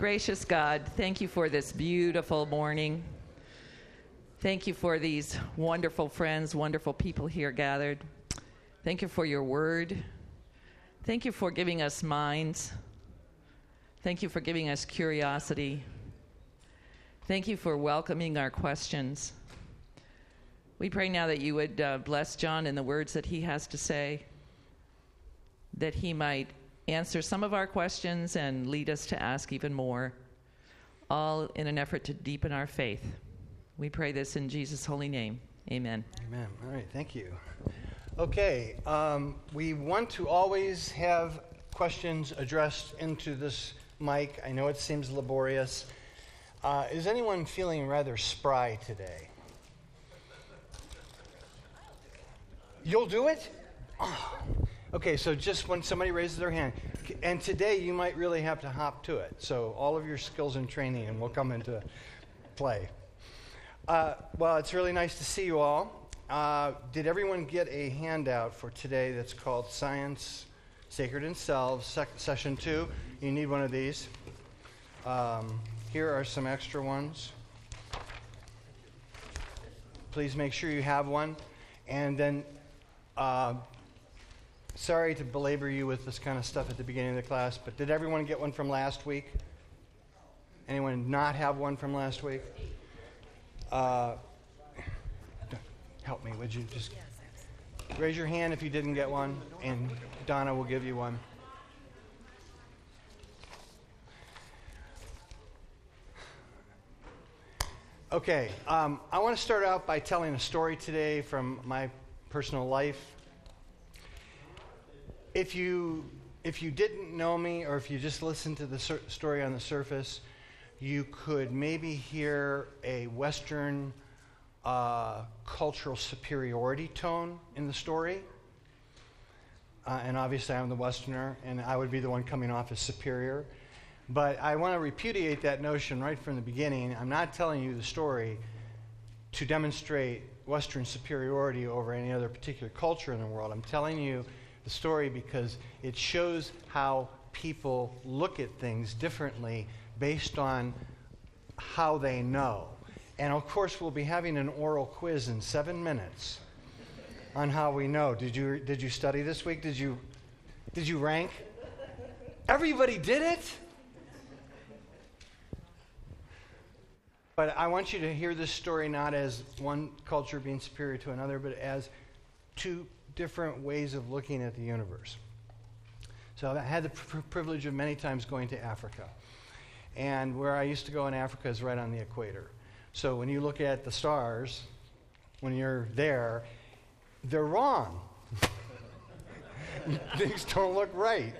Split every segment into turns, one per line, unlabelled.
Gracious God, thank you for this beautiful morning. Thank you for these wonderful friends, wonderful people here gathered. Thank you for your word. Thank you for giving us minds. Thank you for giving us curiosity. Thank you for welcoming our questions. We pray now that you would uh, bless John in the words that he has to say, that he might answer some of our questions and lead us to ask even more, all in an effort to deepen our faith. We pray this in Jesus' holy name. Amen.
Amen. All right, thank you. Okay, um, we want to always have questions addressed into this mic. I know it seems laborious. Uh, is anyone feeling rather spry today? You'll do it? Oh. Okay, so just when somebody raises their hand, and today you might really have to hop to it. So all of your skills and training will come into play. Uh, well, it's really nice to see you all. Uh, did everyone get a handout for today that's called Science, Sacred and Selves, sec- Session 2? You need one of these. Um, here are some extra ones. Please make sure you have one. And then uh, sorry to belabor you with this kind of stuff at the beginning of the class, but did everyone get one from last week? Anyone not have one from last week? Uh, help me, would you just raise your hand if you didn't get one, and Donna will give you one. Okay, um, I want to start out by telling a story today from my personal life if you if you didn't know me or if you just listened to the sur- story on the surface, you could maybe hear a Western uh, cultural superiority tone in the story. Uh, and obviously, I'm the Westerner, and I would be the one coming off as superior. But I want to repudiate that notion right from the beginning. I'm not telling you the story to demonstrate Western superiority over any other particular culture in the world. I'm telling you the story because it shows how people look at things differently based on how they know. And of course, we'll be having an oral quiz in seven minutes on how we know. Did you, did you study this week? Did you, did you rank? Everybody did it? But I want you to hear this story not as one culture being superior to another, but as two different ways of looking at the universe. So I had the pr- privilege of many times going to Africa. And where I used to go in Africa is right on the equator. So when you look at the stars, when you're there, they're wrong. Things don't look right.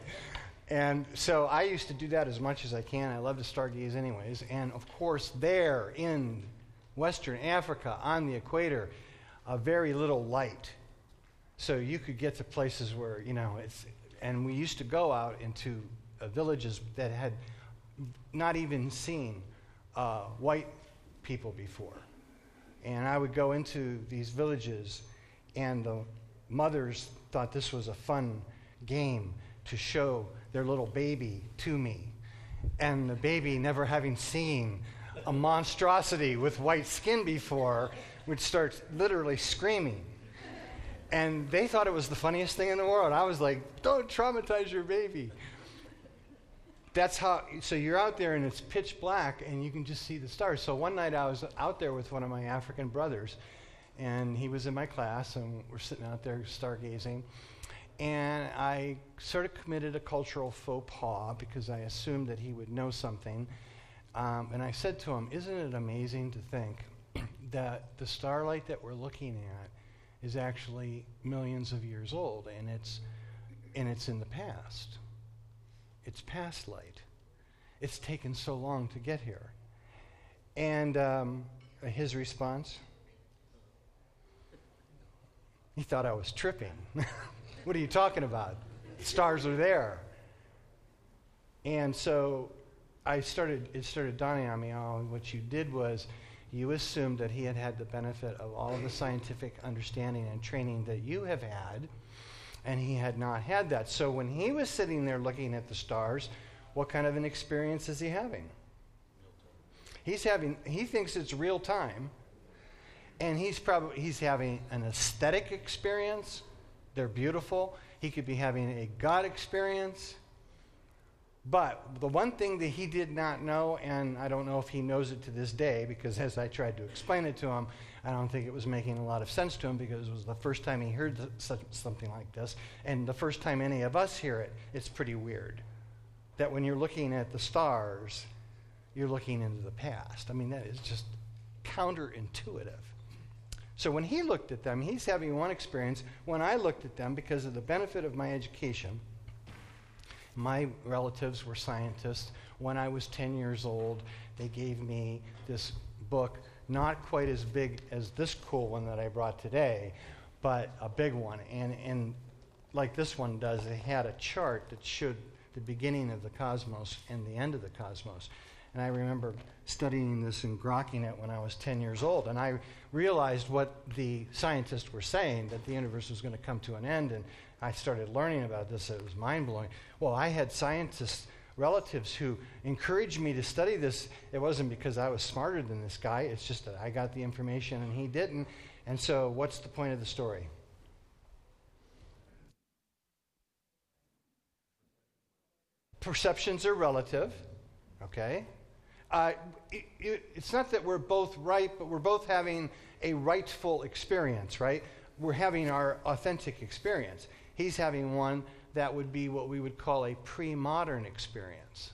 And so I used to do that as much as I can. I love to stargaze, anyways. And of course, there in Western Africa on the equator, a very little light so you could get to places where, you know, it's, and we used to go out into uh, villages that had not even seen uh, white people before. And I would go into these villages, and the mothers thought this was a fun game to show their little baby to me. And the baby, never having seen a monstrosity with white skin before, would start literally screaming and they thought it was the funniest thing in the world. I was like, don't traumatize your baby. That's how, so you're out there and it's pitch black and you can just see the stars. So one night I was out there with one of my African brothers and he was in my class and we're sitting out there stargazing. And I sort of committed a cultural faux pas because I assumed that he would know something. Um, and I said to him, Isn't it amazing to think that the starlight that we're looking at is actually millions of years old, and it's, and it's in the past. It's past light. It's taken so long to get here. And um, his response? He thought I was tripping. what are you talking about? stars are there. And so I started, it started dawning on me, oh, what you did was you assumed that he had had the benefit of all of the scientific understanding and training that you have had, and he had not had that. So when he was sitting there looking at the stars, what kind of an experience is he having? He's having, he thinks it's real time, and he's probably, he's having an aesthetic experience. They're beautiful. He could be having a God experience. But the one thing that he did not know, and I don't know if he knows it to this day, because as I tried to explain it to him, I don't think it was making a lot of sense to him because it was the first time he heard such, something like this. And the first time any of us hear it, it's pretty weird. That when you're looking at the stars, you're looking into the past. I mean, that is just counterintuitive. So when he looked at them, he's having one experience. When I looked at them, because of the benefit of my education, my relatives were scientists. When I was 10 years old, they gave me this book not quite as big as this cool one that I brought today, but a big one. And, and like this one does, it had a chart that showed the beginning of the cosmos and the end of the cosmos. And I remember studying this and grokking it when I was 10 years old. And I realized what the scientists were saying that the universe was going to come to an end. And I started learning about this. It was mind blowing. Well, I had scientists relatives who encouraged me to study this. It wasn't because I was smarter than this guy, it's just that I got the information and he didn't. And so, what's the point of the story? Perceptions are relative, okay? Uh, it, it, it's not that we're both right, but we're both having a rightful experience, right? We're having our authentic experience. He's having one that would be what we would call a pre modern experience,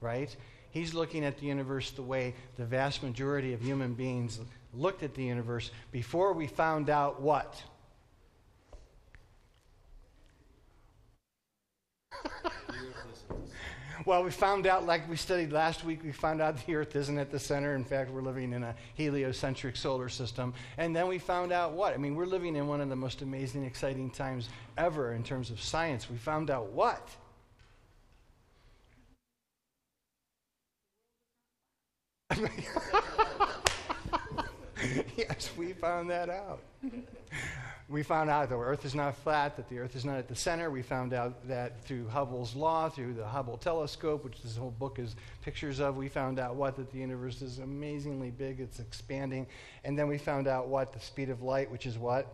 right? He's looking at the universe the way the vast majority of human beings looked at the universe before we found out what? Well, we found out, like we studied last week, we found out the Earth isn't at the center. In fact, we're living in a heliocentric solar system. And then we found out what? I mean, we're living in one of the most amazing, exciting times ever in terms of science. We found out what? yes, we found that out we found out that the Earth is not flat, that the Earth is not at the center. We found out that through Hubble's law, through the Hubble telescope, which this whole book is pictures of, we found out what? That the universe is amazingly big, it's expanding. And then we found out what? The speed of light, which is what?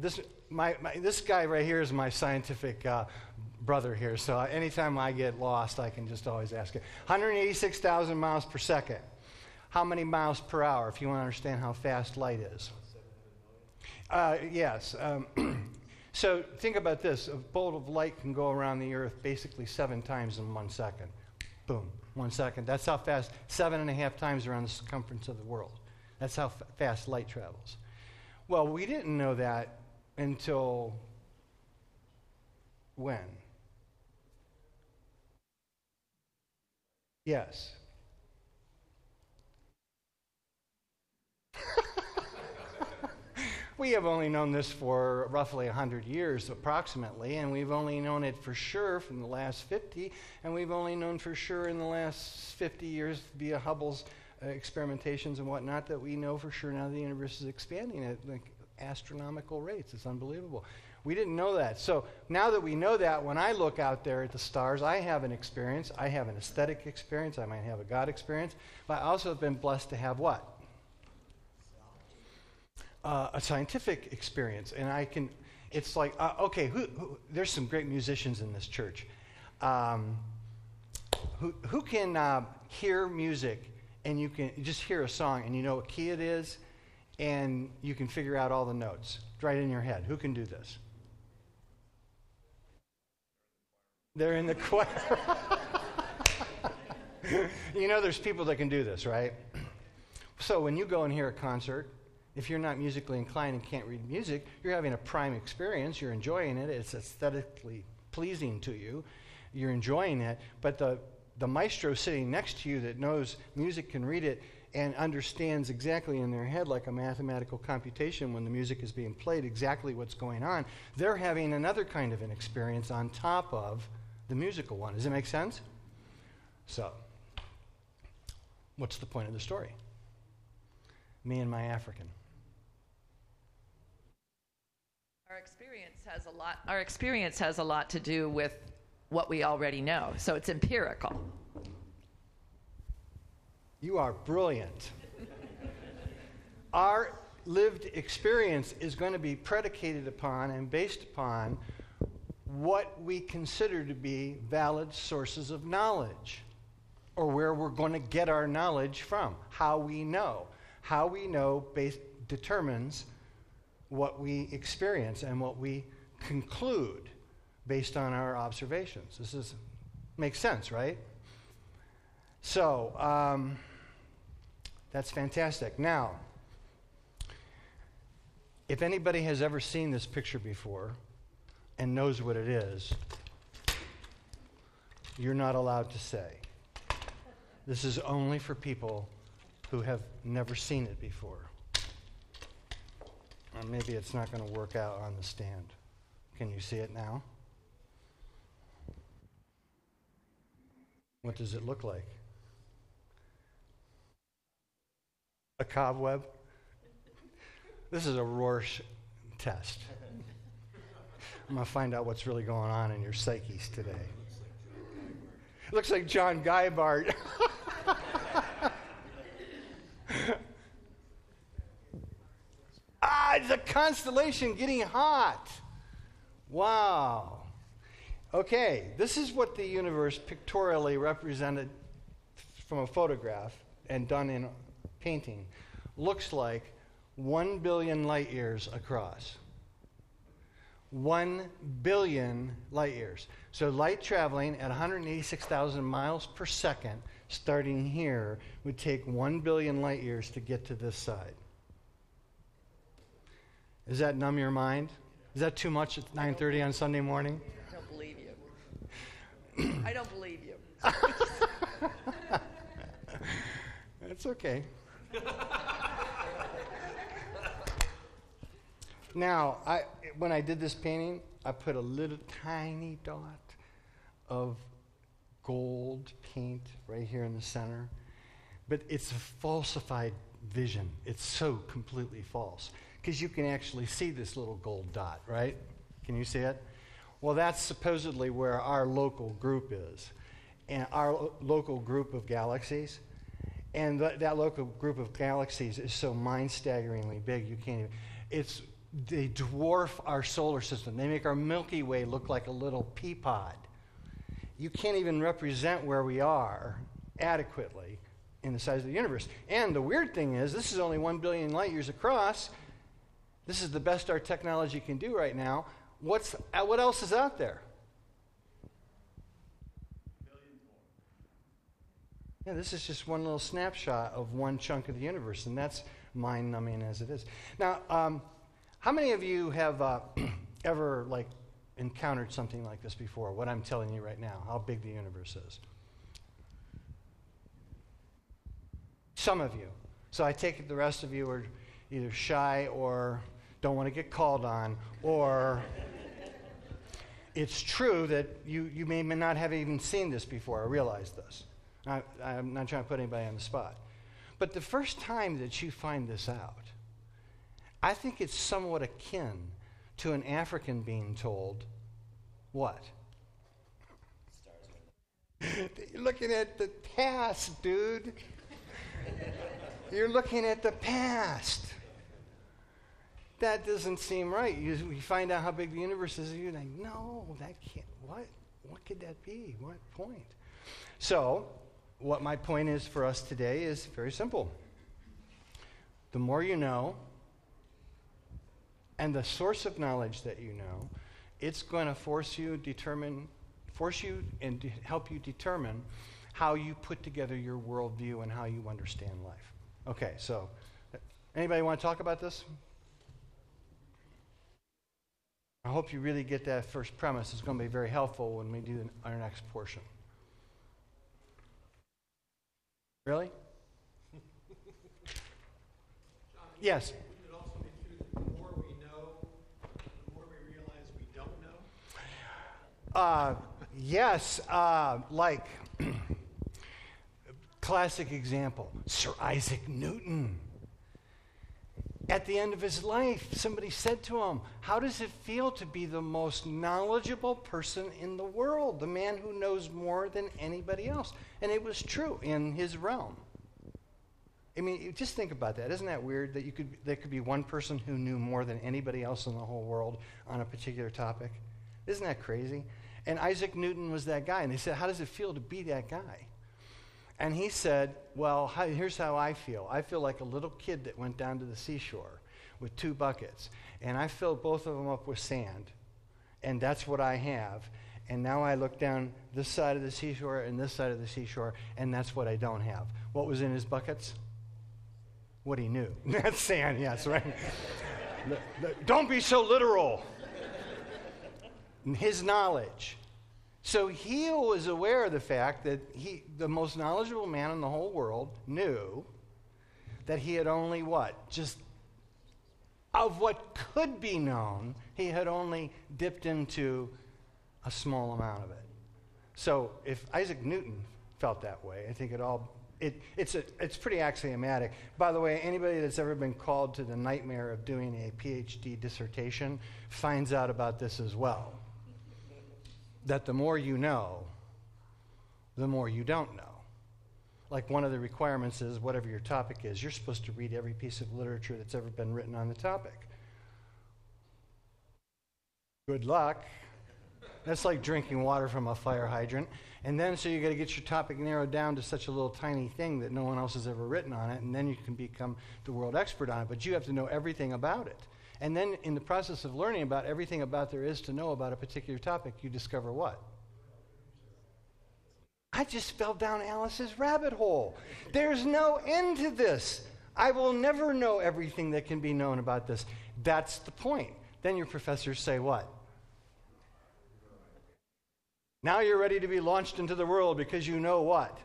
This, my, my, this guy right here is my scientific uh, brother here. So anytime I get lost, I can just always ask it. 186,000 miles per second. How many miles per hour, if you want to understand how fast light is? Uh, yes. Um, so think about this a bolt of light can go around the earth basically seven times in one second. Boom, one second. That's how fast, seven and a half times around the circumference of the world. That's how f- fast light travels. Well, we didn't know that until when? Yes. We have only known this for roughly 100 years, approximately, and we've only known it for sure from the last 50, and we've only known for sure in the last 50 years via Hubble's uh, experimentations and whatnot that we know for sure now the universe is expanding at like astronomical rates. It's unbelievable. We didn't know that. So now that we know that, when I look out there at the stars, I have an experience. I have an aesthetic experience. I might have a God experience. But I also have been blessed to have what? Uh, a scientific experience. And I can, it's like, uh, okay, who, who, there's some great musicians in this church. Um, who, who can uh, hear music and you can just hear a song and you know what key it is and you can figure out all the notes right in your head? Who can do this? They're in the choir. you know, there's people that can do this, right? So when you go and hear a concert, if you're not musically inclined and can't read music, you're having a prime experience. You're enjoying it. It's aesthetically pleasing to you. You're enjoying it. But the, the maestro sitting next to you that knows music can read it and understands exactly in their head, like a mathematical computation when the music is being played, exactly what's going on, they're having another kind of an experience on top of the musical one. Does it make sense? So, what's the point of the story? Me and my African.
Our experience has a lot. Our experience has a lot to do with what we already know. So it's empirical.
You are brilliant. Our lived experience is going to be predicated upon and based upon what we consider to be valid sources of knowledge or where we're going to get our knowledge from, how we know. How we know base, determines what we experience and what we conclude based on our observations. This is makes sense, right? So um, that's fantastic. Now, if anybody has ever seen this picture before and knows what it is, you're not allowed to say. This is only for people who have never seen it before. Or maybe it's not going to work out on the stand. Can you see it now? What does it look like? A cobweb? This is a Rorschach test. I'm going to find out what's really going on in your psyches today. It looks like John Guybart. ah, it's a constellation getting hot. Wow. Okay, this is what the universe pictorially represented from a photograph and done in painting looks like 1 billion light years across. 1 billion light years. So, light traveling at 186,000 miles per second, starting here, would take 1 billion light years to get to this side. Does that numb your mind? Is that too much at 9:30 on Sunday morning?
I don't believe you. I don't believe you.
That's okay. now, I, when I did this painting, I put a little tiny dot of gold paint right here in the center. But it's a falsified vision. It's so completely false. Because you can actually see this little gold dot, right? Can you see it? Well, that's supposedly where our local group is. And our lo- local group of galaxies. And th- that local group of galaxies is so mind staggeringly big, you can't even. It's, they dwarf our solar system. They make our Milky Way look like a little pea pod. You can't even represent where we are adequately in the size of the universe. And the weird thing is, this is only one billion light years across. This is the best our technology can do right now. What's, uh, what else is out there? Yeah, this is just one little snapshot of one chunk of the universe, and that's mind numbing as it is. Now, um, how many of you have uh, ever like encountered something like this before? What I'm telling you right now, how big the universe is. Some of you. So I take it the rest of you are either shy or don't want to get called on, or it's true that you, you may not have even seen this before or realized this. I, I'm not trying to put anybody on the spot. But the first time that you find this out, I think it's somewhat akin to an African being told, what? You're looking at the past, dude. You're looking at the past. That doesn't seem right. You, you find out how big the universe is, and you're like, no, that can't. What? What could that be? What point? So, what my point is for us today is very simple. The more you know, and the source of knowledge that you know, it's going to force you determine, force you and de- help you determine how you put together your worldview and how you understand life. Okay, so anybody want to talk about this? I hope you really get that first premise. It's going to be very helpful when we do our next portion. Really? yes.
It also be true that the more we know, the more we realize we don't know?
Uh, yes, uh, like classic example, Sir Isaac Newton. At the end of his life, somebody said to him, How does it feel to be the most knowledgeable person in the world, the man who knows more than anybody else? And it was true in his realm. I mean, just think about that. Isn't that weird that you could, there could be one person who knew more than anybody else in the whole world on a particular topic? Isn't that crazy? And Isaac Newton was that guy. And they said, How does it feel to be that guy? And he said, Well, how, here's how I feel. I feel like a little kid that went down to the seashore with two buckets, and I filled both of them up with sand. And that's what I have. And now I look down this side of the seashore and this side of the seashore, and that's what I don't have. What was in his buckets? What he knew. that's sand, yes, right? don't be so literal. His knowledge. So he was aware of the fact that he, the most knowledgeable man in the whole world, knew that he had only what? Just of what could be known, he had only dipped into a small amount of it. So if Isaac Newton felt that way, I think it all it, it's, a, it's pretty axiomatic. By the way, anybody that's ever been called to the nightmare of doing a PhD dissertation finds out about this as well that the more you know, the more you don't know. Like one of the requirements is whatever your topic is, you're supposed to read every piece of literature that's ever been written on the topic. Good luck. That's like drinking water from a fire hydrant. And then, so you got to get your topic narrowed down to such a little tiny thing that no one else has ever written on it, and then you can become the world expert on it. But you have to know everything about it. And then, in the process of learning about everything about there is to know about a particular topic, you discover what? I just fell down Alice's rabbit hole. There's no end to this. I will never know everything that can be known about this. That's the point. Then your professors say what? Now you're ready to be launched into the world because you know what?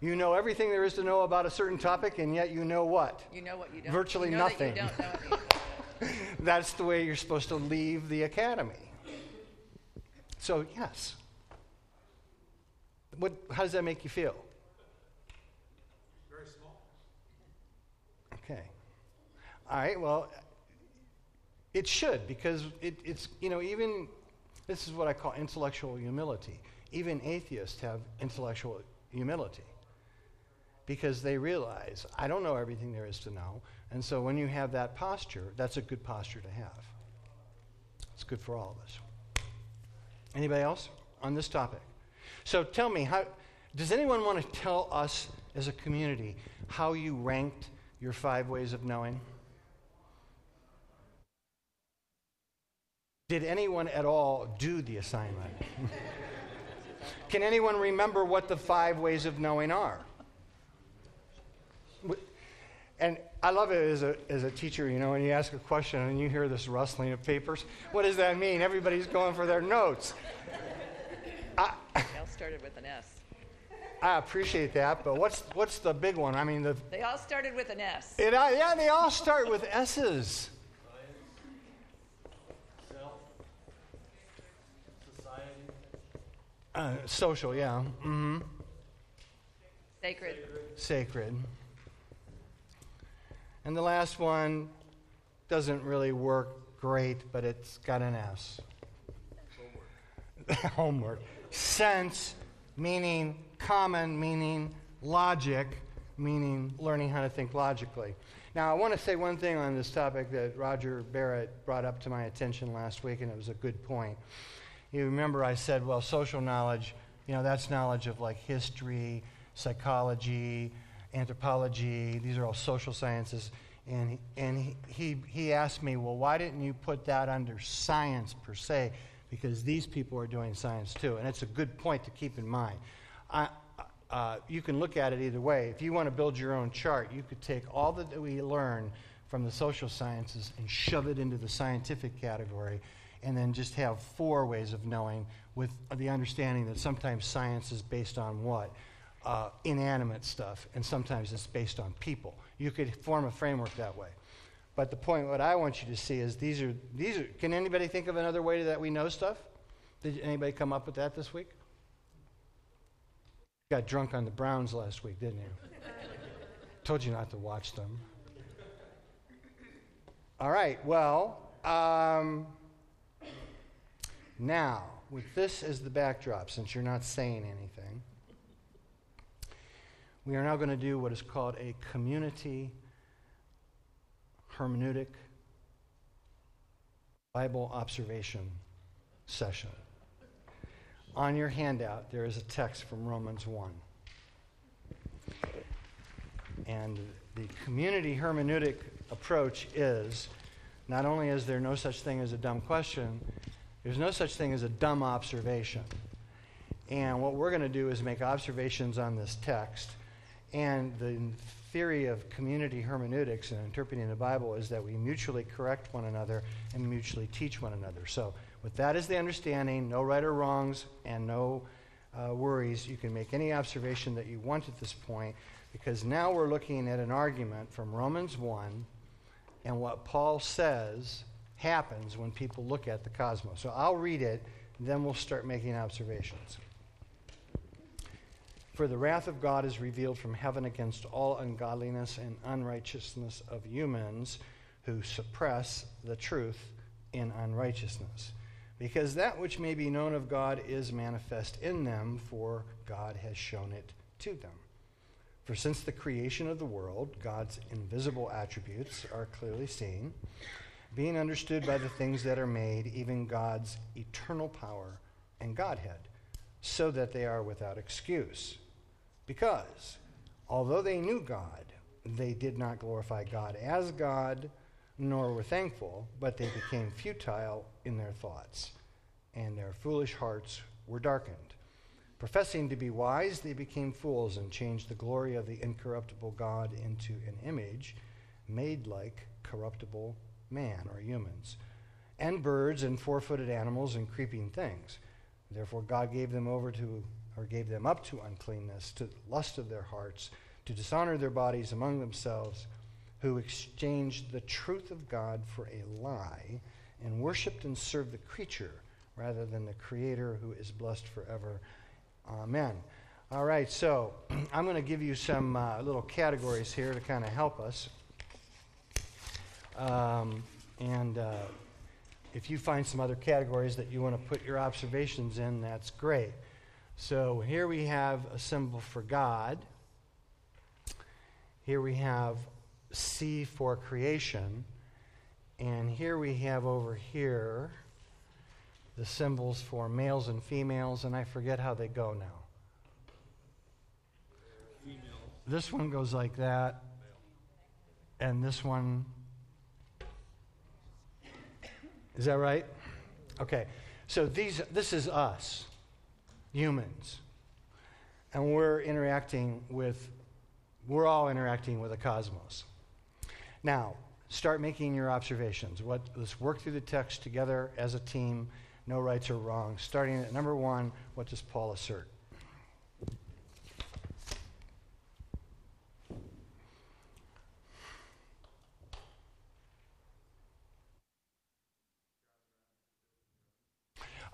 You know everything there is to know about a certain topic, and yet you know what?
You know what you don't.
Virtually
you
know nothing. That's the way you're supposed to leave the academy. So, yes. What, how does that make you feel?
Very small.
Okay. All right, well, it should, because it, it's, you know, even, this is what I call intellectual humility. Even atheists have intellectual humility because they realize, I don't know everything there is to know. And so when you have that posture, that's a good posture to have. It's good for all of us. Anybody else on this topic? So tell me, how, does anyone want to tell us as a community how you ranked your five ways of knowing? Did anyone at all do the assignment? Can anyone remember what the five ways of knowing are? And I love it as a, as a teacher, you know, when you ask a question and you hear this rustling of papers. What does that mean? Everybody's going for their notes.
I, they all started with an S.
I appreciate that, but what's, what's the big one? I mean, the,
they all started with an S.
It, uh, yeah, they all start with S's. Uh, social, yeah. Mm-hmm.
Sacred.
Sacred. And the last one doesn't really work great, but it's got an S. Homework. Homework. Sense, meaning common, meaning logic, meaning learning how to think logically. Now, I want to say one thing on this topic that Roger Barrett brought up to my attention last week, and it was a good point. You remember I said, well, social knowledge, you know, that's knowledge of like history, psychology, anthropology, these are all social sciences. And, and he, he asked me, well, why didn't you put that under science per se? Because these people are doing science too. And it's a good point to keep in mind. I, uh, you can look at it either way. If you want to build your own chart, you could take all that we learn from the social sciences and shove it into the scientific category, and then just have four ways of knowing with the understanding that sometimes science is based on what? Uh, inanimate stuff, and sometimes it's based on people. You could form a framework that way. But the point, what I want you to see is these are, these are, can anybody think of another way that we know stuff? Did anybody come up with that this week? Got drunk on the Browns last week, didn't you? Told you not to watch them. All right, well, um, now, with this as the backdrop, since you're not saying anything, we are now going to do what is called a community hermeneutic Bible observation session. On your handout, there is a text from Romans 1. And the community hermeneutic approach is not only is there no such thing as a dumb question, there's no such thing as a dumb observation. And what we're going to do is make observations on this text. And the theory of community hermeneutics and interpreting the Bible is that we mutually correct one another and mutually teach one another. So, with that as the understanding, no right or wrongs and no uh, worries, you can make any observation that you want at this point because now we're looking at an argument from Romans 1 and what Paul says happens when people look at the cosmos. So I'll read it, then we'll start making observations. For the wrath of God is revealed from heaven against all ungodliness and unrighteousness of humans who suppress the truth in unrighteousness. Because that which may be known of God is manifest in them, for God has shown it to them. For since the creation of the world, God's invisible attributes are clearly seen, being understood by the things that are made, even God's eternal power and Godhead, so that they are without excuse. Because, although they knew God, they did not glorify God as God, nor were thankful, but they became futile in their thoughts, and their foolish hearts were darkened. Professing to be wise, they became fools and changed the glory of the incorruptible God into an image made like corruptible man or humans, and birds and four footed animals and creeping things. Therefore, God gave them over to, or gave them up to uncleanness, to the lust of their hearts, to dishonor their bodies among themselves, who exchanged the truth of God for a lie and worshiped and served the creature rather than the Creator who is blessed forever. Amen. All right, so I'm going to give you some uh, little categories here to kind of help us. Um, and uh, if you find some other categories that you want to put your observations in, that's great. So here we have a symbol for God. Here we have C for creation. And here we have over here the symbols for males and females, and I forget how they go now. Female. This one goes like that, and this one. Is that right? Okay. So these, this is us, humans. And we're interacting with, we're all interacting with the cosmos. Now, start making your observations. What, let's work through the text together as a team no rights or wrongs. Starting at number one, what does Paul assert?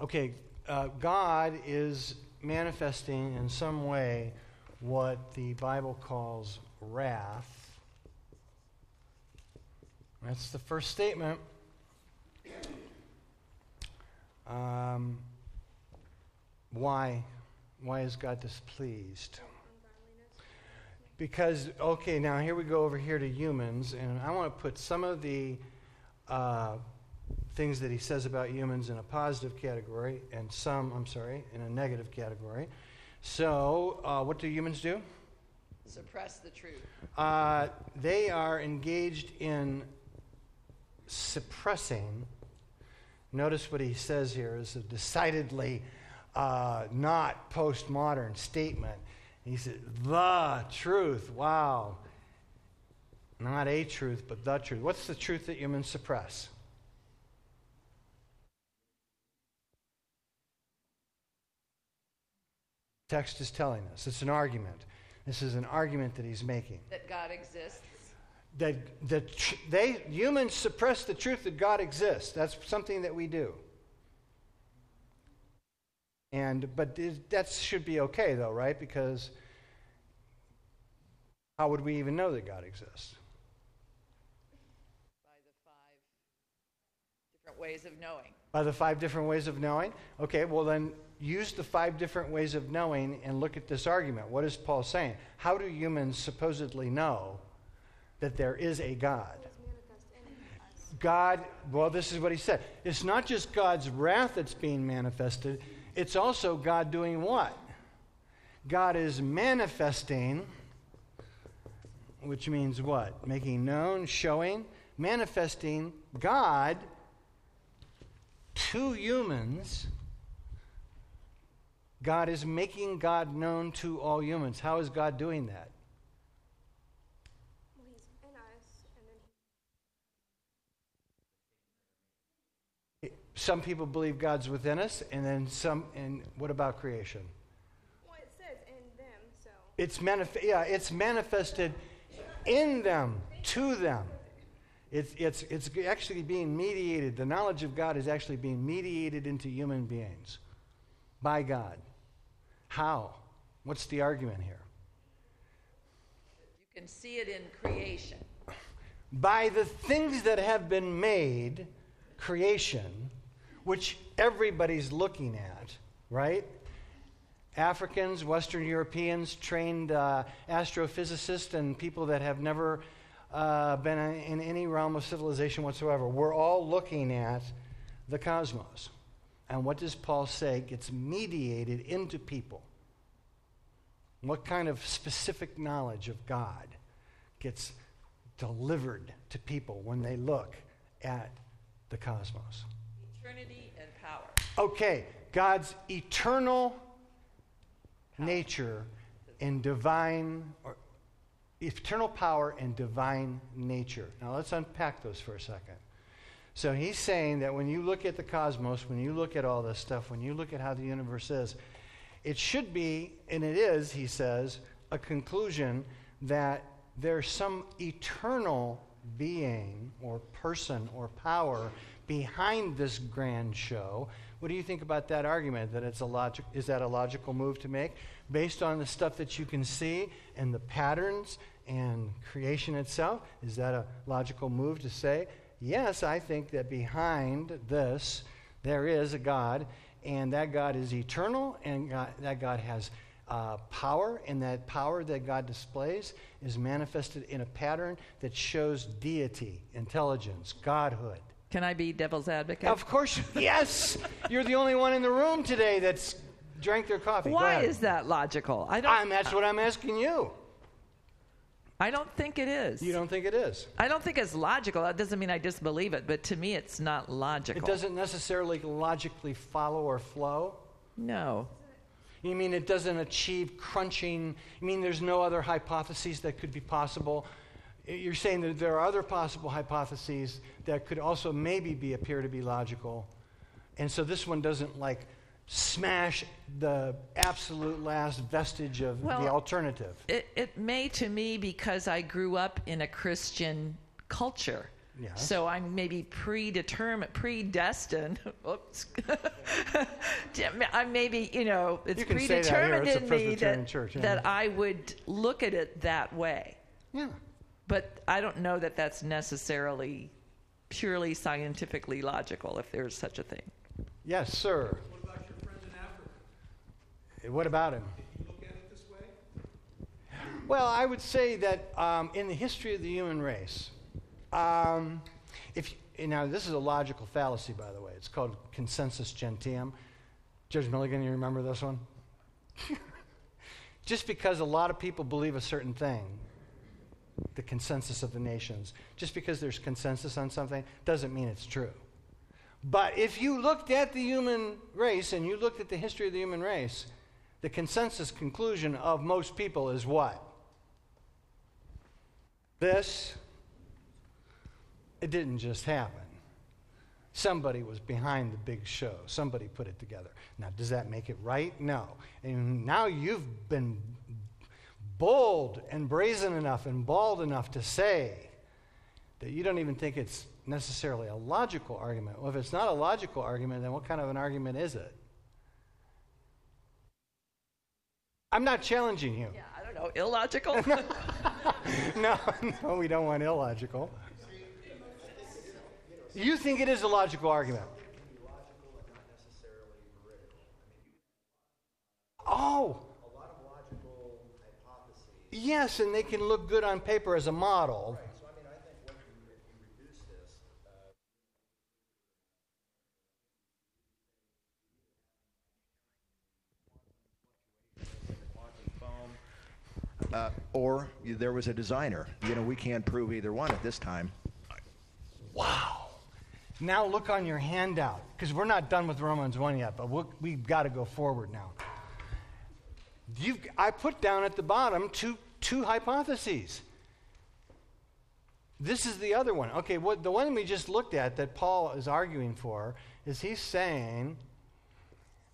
Okay, uh, God is manifesting in some way what the Bible calls wrath. That's the first statement. Um, why? Why is God displeased? Because, okay, now here we go over here to humans, and I want to put some of the uh, things that he says about humans in a positive category, and some, I'm sorry, in a negative category. So, uh, what do humans do?
Suppress the truth.
Uh, they are engaged in suppressing Notice what he says here is a decidedly uh, not postmodern statement. He said, the truth. Wow. Not a truth, but the truth. What's the truth that humans suppress? Text is telling us. It's an argument. This is an argument that he's making.
That God exists
that, that they humans suppress the truth that God exists. That's something that we do. And but that should be okay though, right? Because how would we even know that God exists?
By the five different ways of knowing.
By the five different ways of knowing? Okay, well then use the five different ways of knowing and look at this argument. What is Paul saying? How do humans supposedly know that there is a God? God, well, this is what he said. It's not just God's wrath that's being manifested, it's also God doing what? God is manifesting, which means what? Making known, showing, manifesting God to humans. God is making God known to all humans. How is God doing that?
Well, he's in us, and then
Some people believe God's within us, and then some. And what about creation?
well, it says in them, so
It's manif- Yeah, it's manifested in them, to them. It's, it's, it's actually being mediated. The knowledge of God is actually being mediated into human beings by God. How? What's the argument here?
You can see it in creation.
by the things that have been made, creation, which everybody's looking at, right? Africans, Western Europeans, trained uh, astrophysicists, and people that have never uh, been in any realm of civilization whatsoever. We're all looking at the cosmos. And what does Paul say gets mediated into people? What kind of specific knowledge of God gets delivered to people when they look at the cosmos?
Eternity and power.
Okay, God's eternal nature and divine, or eternal power and divine nature. Now let's unpack those for a second. So he's saying that when you look at the cosmos, when you look at all this stuff, when you look at how the universe is, it should be, and it is, he says, a conclusion that there's some eternal being or person or power behind this grand show. What do you think about that argument? That it's a logic is that a logical move to make based on the stuff that you can see and the patterns and creation itself? Is that a logical move to say, yes, I think that behind this there is a God, and that God is eternal, and God, that God has uh, power, and that power that God displays is manifested in a pattern that shows deity, intelligence, godhood.
Can I be devil's advocate?
Of course, yes. You're the only one in the room today that's drank their coffee.
Why is that logical? I don't.
I'm, that's what I'm asking you.
I don't think it is.
You don't think it is?
I don't think it's logical. That doesn't mean I disbelieve it, but to me, it's not logical.
It doesn't necessarily logically follow or flow.
No.
You mean it doesn't achieve crunching? You mean there's no other hypotheses that could be possible? You're saying that there are other possible hypotheses that could also maybe be appear to be logical. And so this one doesn't like smash the absolute last vestige of
Well,
the alternative.
It, it may to me because I grew up in a Christian culture. So I'm maybe predetermined, predestined. Oops. I'm maybe, you know, it's
You say that
predetermined
It's
in me that,
church, yeah.
that I would look at it that way.
Yeah.
But I don't know that that's necessarily purely scientifically logical, if there's such a thing.
Yes, sir.
What about your friend in Africa?
What about him? Well, I would say that um, in the history of the human race, um, if you now this is a logical fallacy, by the way. It's called consensus gentium. Judge Milligan, you remember this one? just because a lot of people believe a certain thing, the consensus of the nations, just because there's consensus on something doesn't mean it's true. But if you looked at the human race and you looked at the history of the human race, the consensus conclusion of most people is what? This, it didn't just happen. Somebody was behind the big show. Somebody put it together. Now, does that make it right? No. And now you've been bold and brazen enough and bald enough to say that you don't even think it's necessarily a logical argument. Well, if it's not a logical argument, then what kind of an argument is it? I'm not challenging you.
Yeah, I don't know. Illogical?
no, no, we don't want illogical. You think it is a logical argument? Oh. Yes, and they can look good on paper as a model.
Uh, or there was a designer. You know, we can't prove either one at this time.
Wow. Now look on your handout, because we're not done with Romans 1 yet, but we'll, we've got to go forward now. You've, I put down at the bottom two, two hypotheses. This is the other one. Okay, what, the one we just looked at that Paul is arguing for is he's saying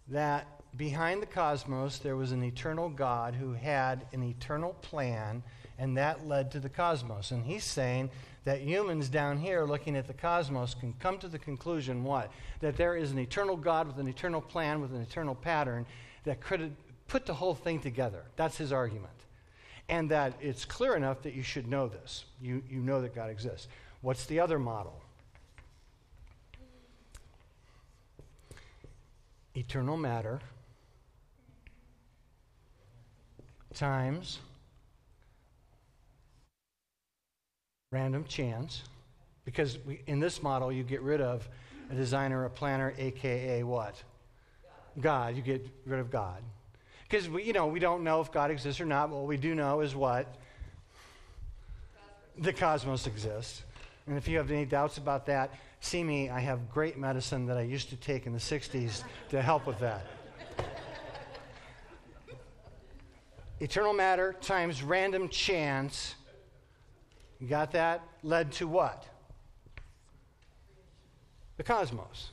that behind the cosmos there was an eternal God who had an eternal plan, and that led to the cosmos. And he's saying that humans down here looking at the cosmos can come to the conclusion what? That there is an eternal God with an eternal plan, with an eternal pattern that could put the whole thing together. That's his argument. And that it's clear enough that you should know this. You, you know that God exists. What's the other model? Eternal matter times random chance, because we, in this model you get rid of a designer, a planner, aka what? God. You get rid of God. Because you know, we don't know if God exists or not. What we do know is what the cosmos exists. And if you have any doubts about that, see me. I have great medicine that I used to take in the '60s to help with that. Eternal matter times random chance. You got that? Led to what? The cosmos.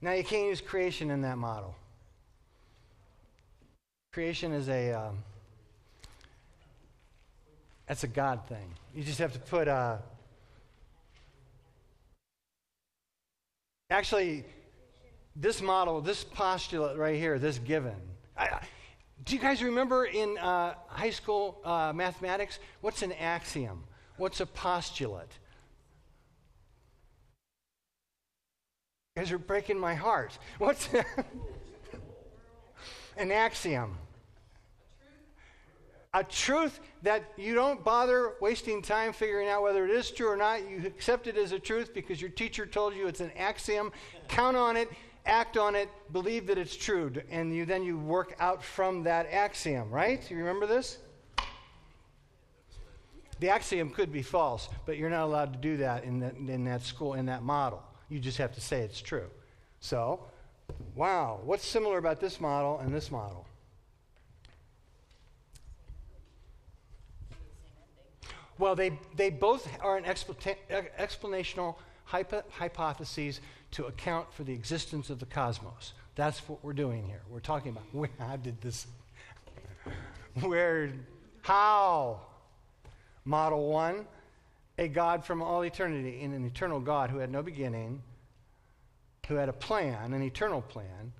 Now, you can't use creation in that model. Creation is a. Um, that's a God thing. You just have to put. Uh, actually, this model, this postulate right here, this given. I, do you guys remember in uh, high school uh, mathematics? What's an axiom? What's a postulate? You guys are breaking my heart. What's an axiom? A truth that you don't bother wasting time figuring out whether it is true or not. You accept it as a truth because your teacher told you it's an axiom. Count on it, act on it, believe that it's true, and you then you work out from that axiom, right? You remember this? The axiom could be false, but you're not allowed to do that in that, in that school, in that model. You just have to say it's true. So, wow, what's similar about this model and this model? Well, they, they both are an expla- explanational hypo- hypotheses to account for the existence of the cosmos. That's what we're doing here. We're talking about where, how did this, where, how? Model one, a God from all eternity, in an eternal God who had no beginning, who had a plan, an eternal plan,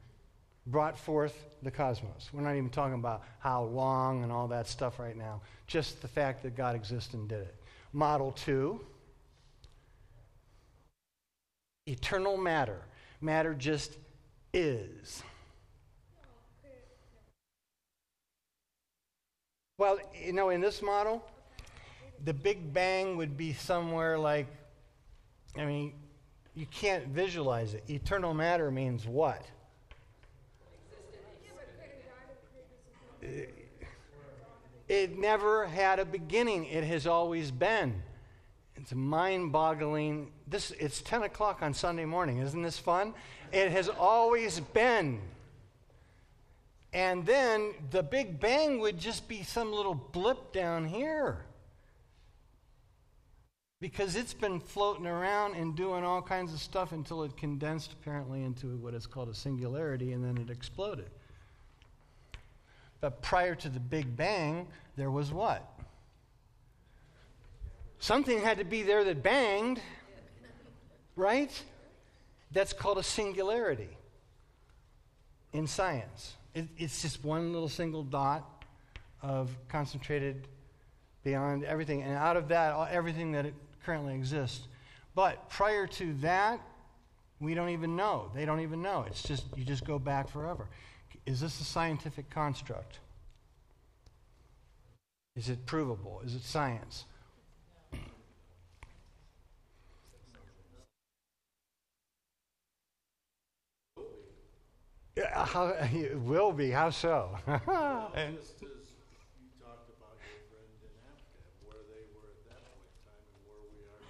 brought forth the cosmos. We're not even talking about how long and all that stuff right now, just the fact that God exists and did it. Model two, eternal matter. Matter just is. Well, you know, in this model, the Big Bang would be somewhere like, I mean, you can't visualize it. Eternal matter means what? It never had a beginning. It has always been. It's mind boggling. This, it's 10 o'clock on Sunday morning. Isn't this fun? It has always been. And then the Big Bang would just be some little blip down here. Because it's been floating around and doing all kinds of stuff until it condensed apparently into what is called a singularity and then it exploded. But prior to the Big Bang, there was what? Something had to be there that banged, right? That's called a singularity in science. It, it's just one little single dot of concentrated beyond everything. And out of that, all, everything that currently exists. But prior to that, we don't even know. They don't even know. It's just, you just go back forever. Is this a scientific construct? Is it provable? Is it science? How, it will be. How so? And-
Just as you talked about your friends in Africa, where they were at that point in time and where we are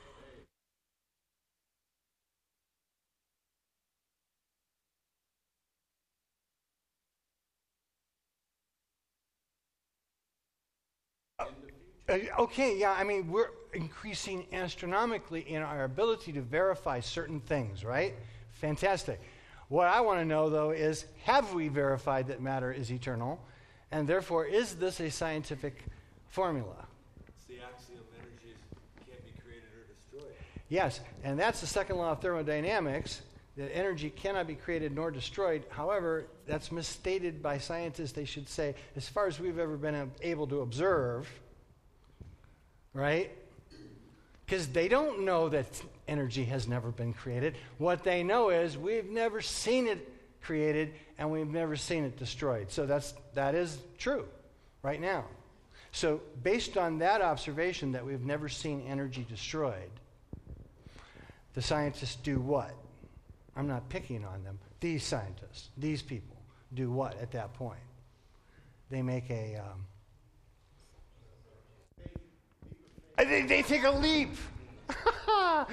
today.
Uh, Okay, yeah, I mean, we're increasing astronomically in our ability to verify certain things, right? Fantastic. What I want to know, though, is have we verified that matter is eternal? And therefore, is this a scientific formula?
It's the axiom energy can't be created or destroyed.
Yes, and that's the second law of thermodynamics that energy cannot be created nor destroyed. However, that's misstated by scientists. They should say, as far as we've ever been able to observe, right? Because they don't know that energy has never been created. What they know is we've never seen it created and we've never seen it destroyed. So that's that is true right now. So based on that observation that we've never seen energy destroyed, the scientists do what? I'm not picking on them. These scientists, these people, do what at that point? They make a. Um, they, they take a leap.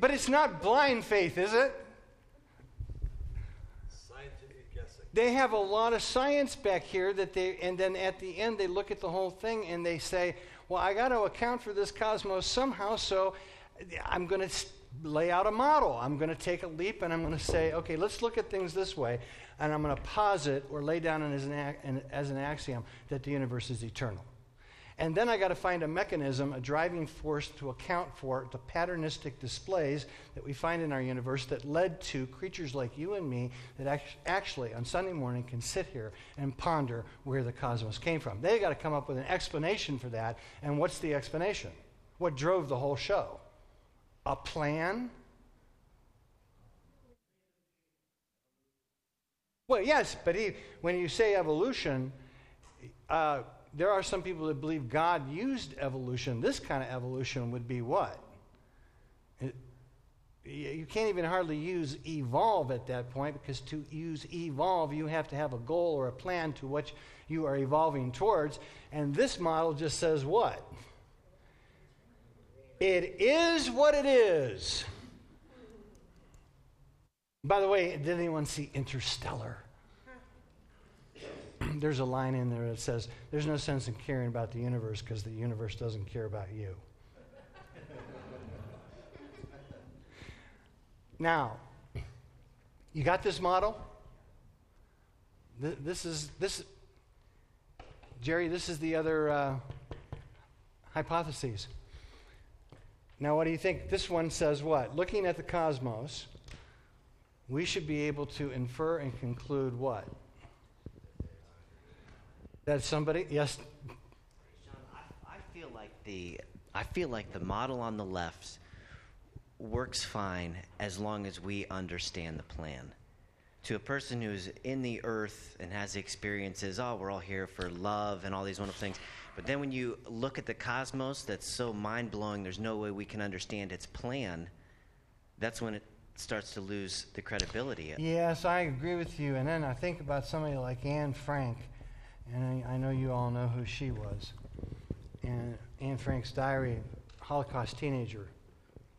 but it's not blind faith, is it? They have a lot of science back here that they, and then at the end they look at the whole thing and they say, well, I got to account for this cosmos somehow, so I'm going to lay out a model. I'm going to take a leap and I'm going to say, okay, let's look at things this way, and I'm going to posit or lay down as an, as an axiom that the universe is eternal. And then I got to find a mechanism, a driving force to account for the patternistic displays that we find in our universe that led to creatures like you and me that act- actually on Sunday morning can sit here and ponder where the cosmos came from. They got to come up with an explanation for that. And what's the explanation? What drove the whole show? A plan? Well, yes, but he, when you say evolution, uh, there are some people that believe God used evolution. This kind of evolution would be what? It, you can't even hardly use evolve at that point because to use evolve, you have to have a goal or a plan to what you are evolving towards. And this model just says what? It is what it is. By the way, did anyone see Interstellar? There's a line in there that says, There's no sense in caring about the universe because the universe doesn't care about you. now, you got this model? Th- This is, this, Jerry, this is the other uh, hypotheses. Now, what do you think? This one says what? Looking at the cosmos, we should be able to infer and conclude what? That somebody, yes,
Sean, I, I feel like the I feel like the model on the left works fine as long as we understand the plan. To a person who's in the earth and has the experiences, oh, we're all here for love and all these wonderful things. But then when you look at the cosmos, that's so mind blowing. There's no way we can understand its plan. That's when it starts to lose the credibility.
yes, I agree with you. And then I think about somebody like Anne Frank, and I, I know you all know who she was. And Anne Frank's diary, Holocaust teenager,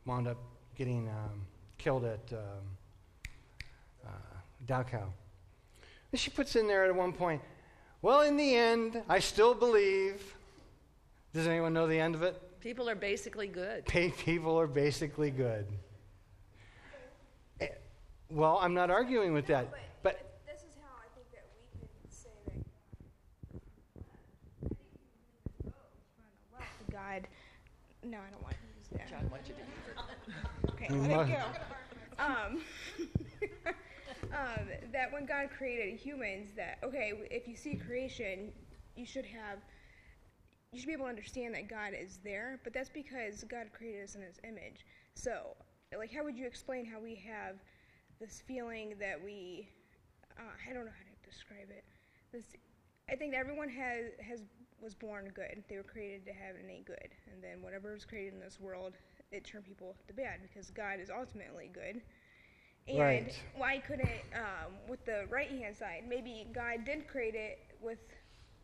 wound up getting um, killed at um, uh, Dachau. And she puts in there at one point, well, in the end, I still believe. Does anyone know the end of it?
People are basically good.
Paid people are basically good. Eh, Well, I'm not arguing with that, but
this is how I think that we could say that God. No, I don't want to use that.
John, wants you to
Okay,
You
let
must-
it go. Um, um, that when God created humans, that okay, if you see creation, you should have, you should be able to understand that God is there. But that's because God created us in His image. So, like, how would you explain how we have this feeling that we, uh, I don't know how to describe it. This, I think everyone has has was born good. They were created to have innate good, and then whatever was created in this world, it turned people to bad because God is ultimately good. And
Right.
why couldn't um, with the right hand side? Maybe God did create it with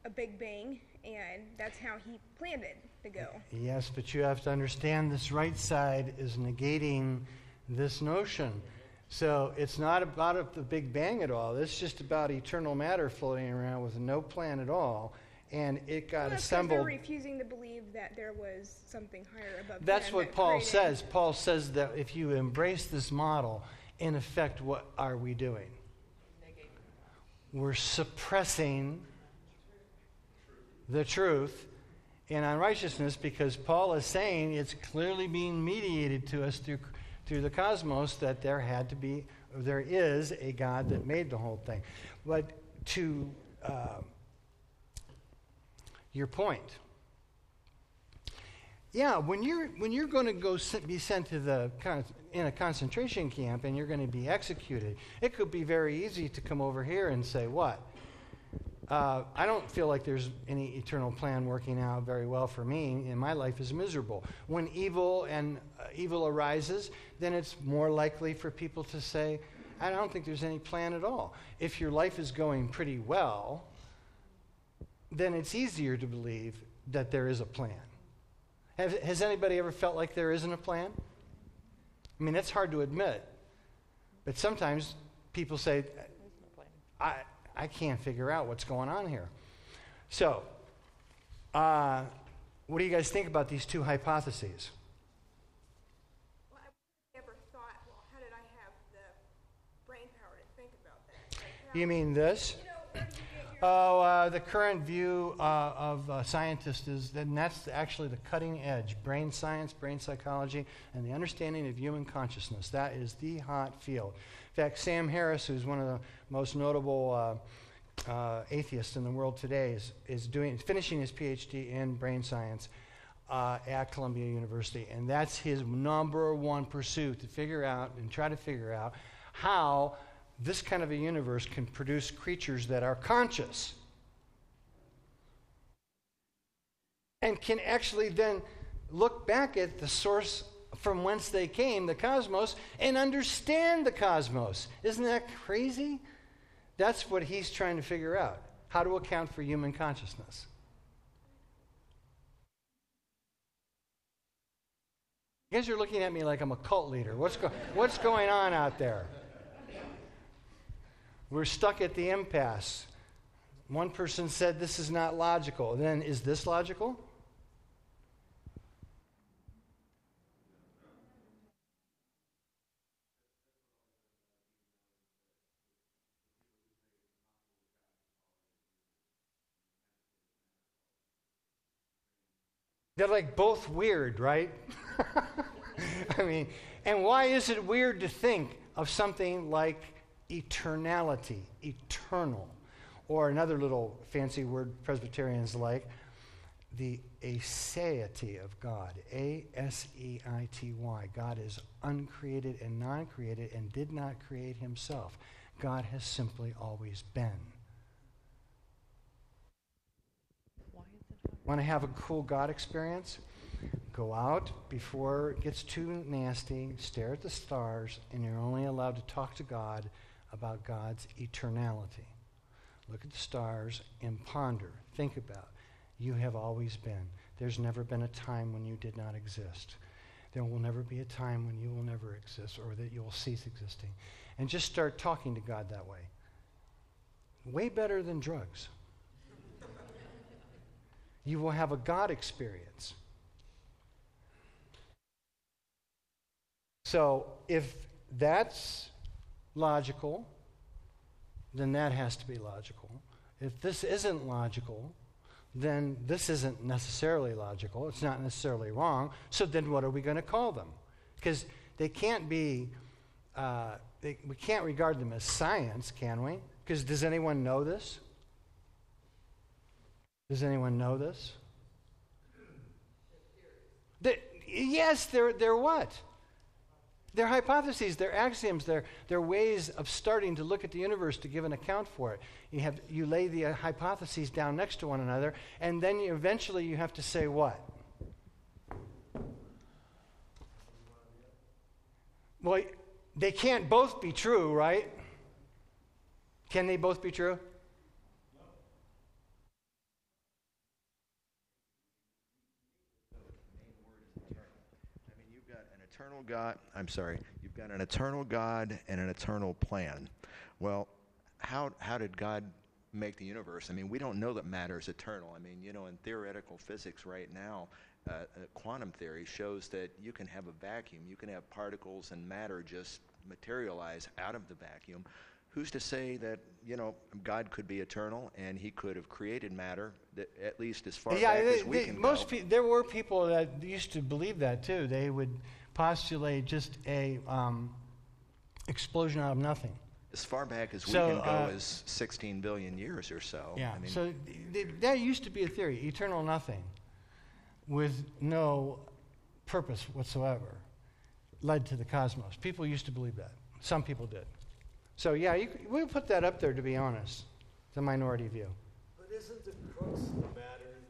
a big bang, and that's how He planned it to go.
Yes, but you have to understand this right side is negating this notion. So it's not about the Big Bang at all. It's just about eternal matter floating around with no plan at all. And it got
Well,
assembled.
They're refusing to believe that there was something higher above.
That's what
that
Paul
created-
says. Paul says that if you embrace this model, in effect, what are we doing? We're suppressing the truth in unrighteousness because Paul is saying it's clearly being mediated to us through, through the cosmos that there had to be, there is a God that made the whole thing. But to uh, your point, yeah, when you're when you're going to go be sent to the in a concentration camp and you're going to be executed, it could be very easy to come over here and say, "What? Uh, I don't feel like there's any eternal plan working out very well for me, and my life is miserable." When evil and uh, evil arises, then it's more likely for people to say, "I don't think there's any plan at all." If your life is going pretty well, then it's easier to believe that there is a plan. Have, has anybody ever felt like there isn't a plan? I mean, that's hard to admit. But sometimes people say, I, I can't figure out what's going on here. So, uh, what do you guys think about these two hypotheses?
Well, thought. Well, how did I have the brain power to think about that? Like, how,
You mean this?
You know,
Oh, uh, the current view uh, of uh, scientists is that that's actually the cutting edge brain science, brain psychology, and the understanding of human consciousness. That is the hot field. In fact, Sam Harris, who's one of the most notable uh, uh, atheists in the world today, is, is doing, finishing his PhD in brain science uh, at Columbia University. And that's his number one pursuit to figure out and try to figure out how this kind of a universe can produce creatures that are conscious and can actually then look back at the source from whence they came, the cosmos, and understand the cosmos. Isn't that crazy? That's what he's trying to figure out how to account for human consciousness. You guys are looking at me like I'm a cult leader. What's, go- what's going on out there? We're stuck at the impasse. One person said this is not logical. Then, is this logical? They're like both weird, right? I mean, and why is it weird to think of something like eternality, eternal? Or another little fancy word Presbyterians like, the aseity of God. A S E I T Y. God is uncreated and non created and did not create himself. God has simply always been. Want to have a cool God experience? Go out before it gets too nasty, stare at the stars, and you're only allowed to talk to God about God's eternality. Look at the stars and ponder, think about. You have always been. There's never been a time when you did not exist. There will never be a time when you will never exist or that you will cease existing. And just start talking to God that way. Way better than drugs you will have a God experience. So, if that's logical, then that has to be logical. If this isn't logical, then this isn't necessarily logical. It's not necessarily wrong. So, then what are we going to call them? Because they can't be, uh, they, we can't regard them as science, can we? Because does anyone know this? Does anyone know this? they yes, they're, they're what? They're hypotheses, they're axioms, they're, they're ways of starting to look at the universe to give an account for it. You, have, you lay the uh, hypotheses down next to one another, and then you, eventually you have to say what? Well, they can't both be true, right? Can they both be true?
I mean, you've got an eternal God. I'm sorry. You've got an eternal God and an eternal plan. Well, how how did God make the universe? I mean, we don't know that matter is eternal. I mean, you know, in theoretical physics right now, uh, uh, quantum theory shows that you can have a vacuum. You can have particles and matter just materialize out of the vacuum. Who's to say that you know God could be eternal and He could have created matter, that, at least as far
yeah,
back
they,
as we
they-
can
most
go?
pe- there were people that used to believe that too. They would postulate just a um, explosion out of nothing.
as far back as we can go
uh,
is 16 billion years or so.
Yeah.
I mean,
so th- that used to be a theory: eternal nothing, with no purpose whatsoever, led to the cosmos. People used to believe that. Some people did. So yeah, you, we'll put that up there. To be honest, the minority view.
But isn't the crux of the matter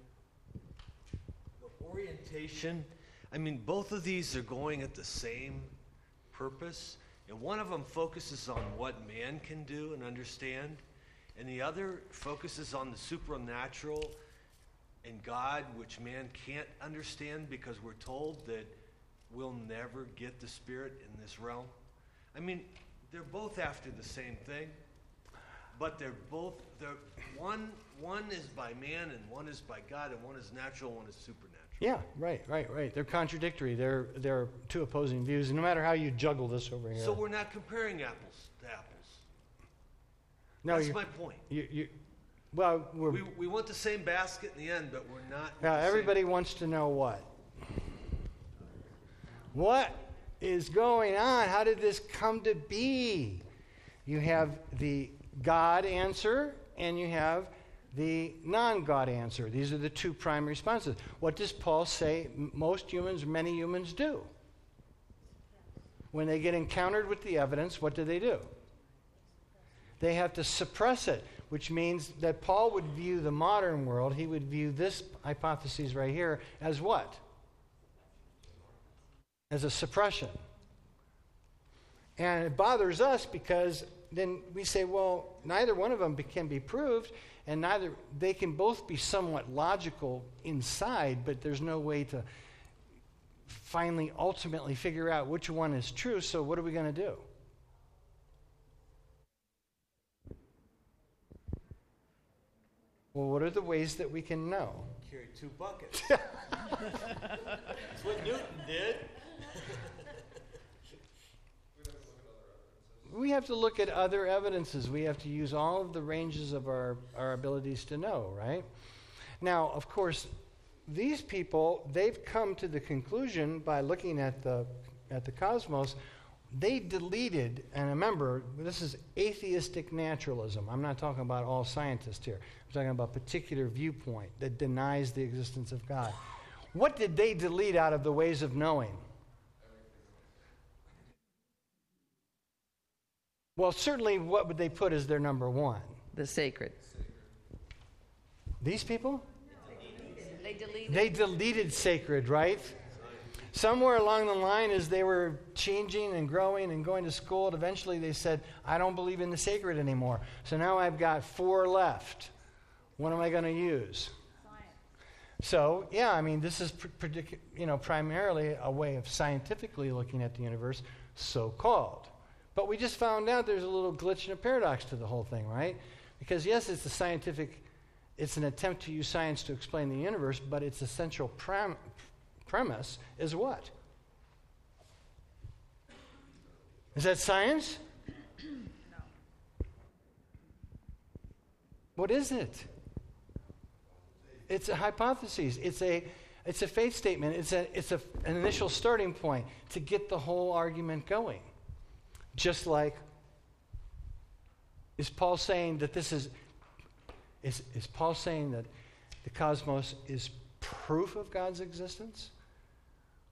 the orientation? I mean, both of these are going at the same purpose, and one of them focuses on what man can do and understand, and the other focuses on the supernatural and God, which man can't understand because we're told that we'll never get the Spirit in this realm. I mean, they're both after the same thing, but they're both they're one one is by man and one is by God, and one is natural, one is supernatural.
Yeah, right, right, right. They're contradictory. They're they're two opposing views, and no matter how you juggle this over here.
So we're not comparing apples to apples.
no,
That's my point.
you, you, well, we're,
We, we want the same basket in the end, but we're not. with
yeah,
the same-
everybody wants to know what. What is going on? How did this come to be? You have the God answer and you have the non God answer. These are the two prime responses. What does Paul say most humans, many humans do? When they get encountered with the evidence, what do they do? They have to suppress it, which means that Paul would view the modern world, he would view this hypothesis right here as what? As a suppression. And it bothers us because then we say, well, neither one of them be- can be proved, and neither they can both be somewhat logical inside, but there's no way to finally ultimately figure out which one is true. So what are we going to do? Well, what are the ways that we can know?
Carry two buckets. That's what Newton did.
We have to look at other evidences. We have to use all of the ranges of our, our abilities to know, right? Now, of course, these people, they've come to the conclusion by looking at the, at the cosmos, they deleted, and remember, this is atheistic naturalism. I'm not talking about all scientists here. I'm talking about a particular viewpoint that denies the existence of God. What did they delete out of the ways of knowing? Well, certainly, what would they put as their number one?
The sacred.
These people?
They deleted.
They deleted sacred, right? Somewhere along the line, as they were changing and growing and going to school, eventually they said, I don't believe in the sacred anymore. So now I've got four left. What am I going to use? So, yeah, I mean, this is pr- predic- you know, primarily a way of scientifically looking at the universe, so called. But we just found out there's a little glitch and a paradox to the whole thing, right? Because, yes, it's a scientific, it's an attempt to use science to explain the universe, but its essential premise is what? Is that science? What is it? It's a hypothesis. It's a, it's a faith statement. It's, a, it's a, an initial starting point to get the whole argument going. Just like, is Paul saying that this is, is, is Paul saying that the cosmos is proof of God's existence?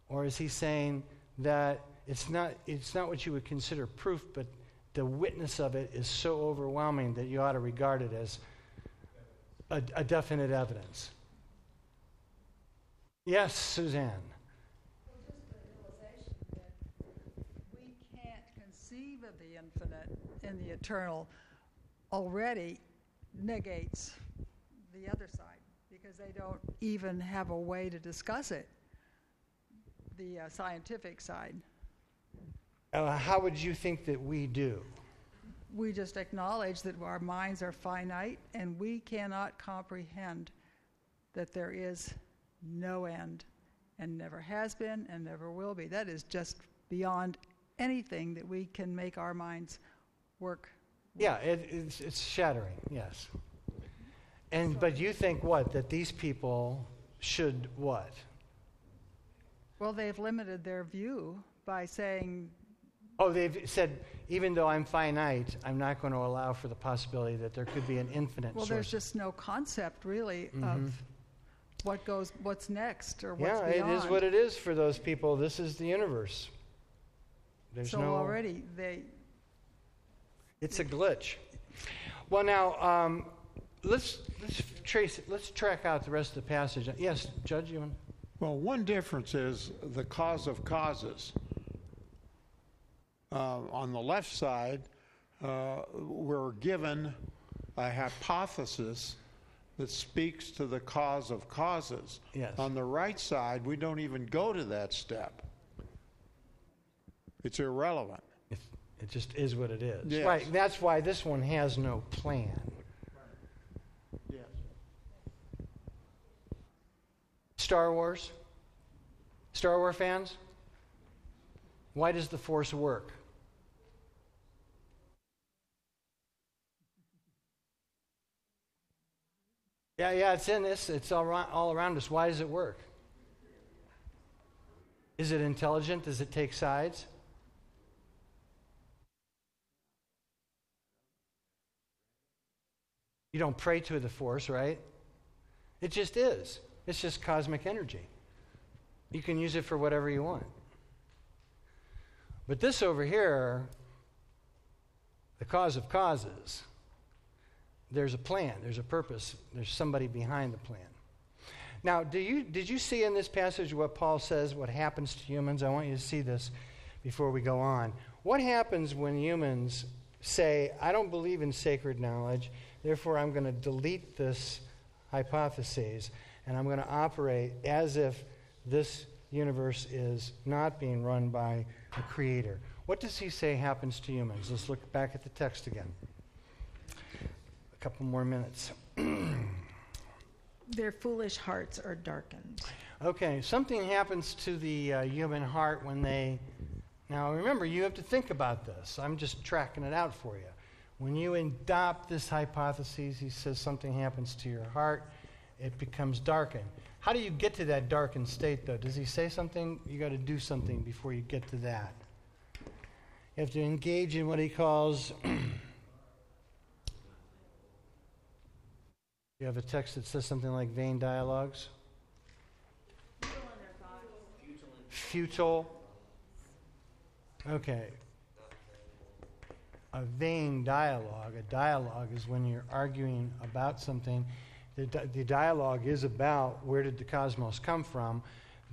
Or is he saying that it's not, it's not what you would consider proof, but the witness of it is so overwhelming that you ought to regard it as a, a definite evidence. Yes, Suzanne.
Well, just the realization that we can't conceive of the infinite and the eternal already negates the other side because they don't even have a way to discuss it, the uh, scientific side.
Uh, how would you think that we do?
We just acknowledge that our minds are finite and we cannot comprehend that there is no end and never has been and never will be. That is just beyond anything that we can make our minds work.
Yeah, it, it's, it's shattering, yes. And but you think what? That these people should what?
Well, they've limited their view by saying,
Oh, they've said even though I'm finite, I'm not going to allow for the possibility that there could be an infinite
well,
source.
there's just no concept really of what goes, what's next or what's
Mm-hmm. yeah,
beyond.
it is what it is for those people. This is the universe. There's
so
no
already they
It's a glitch. Well, now um, let's let's trace it. Let's track out the rest of the passage. Yes, Judge, you want?
Well, one difference is the cause of causes. Uh, on the left side, uh, we're given a hypothesis that speaks to the cause of causes.
Yes.
On the right side, we don't even go to that step. It's irrelevant.
It, it just is what it is.
Yes.
Right. That's why this one has no plan.
Yes.
Star Wars. Star Wars fans. Why does the Force work? Yeah, yeah, it's in this. It's all around, all around us. Why does it work? Is it intelligent? Does it take sides? You don't pray to the force, right? It just is. It's just cosmic energy. You can use it for whatever you want. But this over here, the cause of causes, there's a plan, there's a purpose, there's somebody behind the plan. Now, do you, did you see in this passage what Paul says, what happens to humans? I want you to see this before we go on. What happens when humans say, I don't believe in sacred knowledge, therefore I'm going to delete this hypothesis and I'm going to operate as if this universe is not being run by a creator? What does he say happens to humans? Let's look back at the text again. A couple more minutes.
Their foolish hearts are darkened.
Okay, something happens to the uh, human heart when they. Now, remember, you have to think about this. I'm just tracking it out for you. When you adopt this hypothesis, he says something happens to your heart, it becomes darkened. How do you get to that darkened state, though? Does he say something? You got to do something before you get to that. You have to engage in what he calls. you have a text that says something like vain dialogues. Futile. Okay. A vain dialogue. A dialogue is when you're arguing about something. The, the dialogue is about where did the cosmos come from.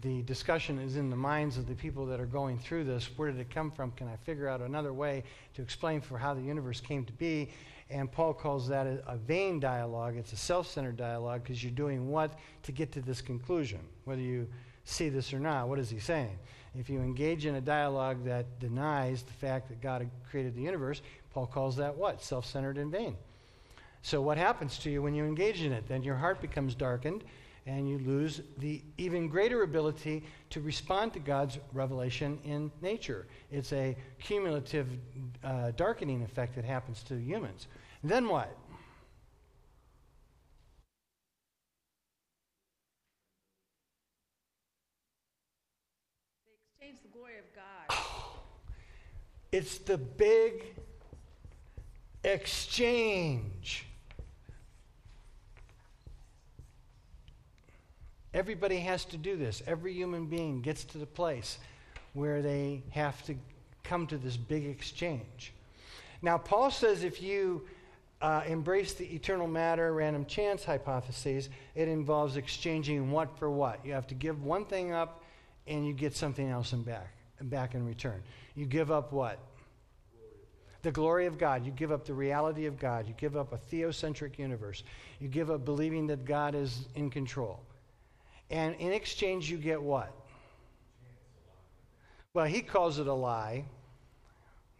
The discussion is in the minds of the people that are going through this. Where did it come from? Can I figure out another way to explain for how the universe came to be? And Paul calls that a, a vain dialogue. It's a self centered dialogue because you're doing what to get to this conclusion, whether you see this or not. What is he saying? If you engage in a dialogue that denies the fact that God created the universe, Paul calls that what? Self centered and vain. So, what happens to you when you engage in it? Then your heart becomes darkened and you lose the even greater ability to respond to God's revelation in nature. It's a cumulative uh, darkening effect that happens to humans. then what?
Exchange the glory of God.
It's the big exchange. Everybody has to do this. Every human being gets to the place where they have to come to this big exchange. Now, Paul says if you uh, embrace the eternal matter, random chance hypothesis, it involves exchanging what for what. You have to give one thing up and you get something else in back, back in return. You give up what? The glory of God. You give up the reality of God. You give up a theocentric universe. You give up believing that God is in control. And in exchange, you get what? Well, he calls it a lie,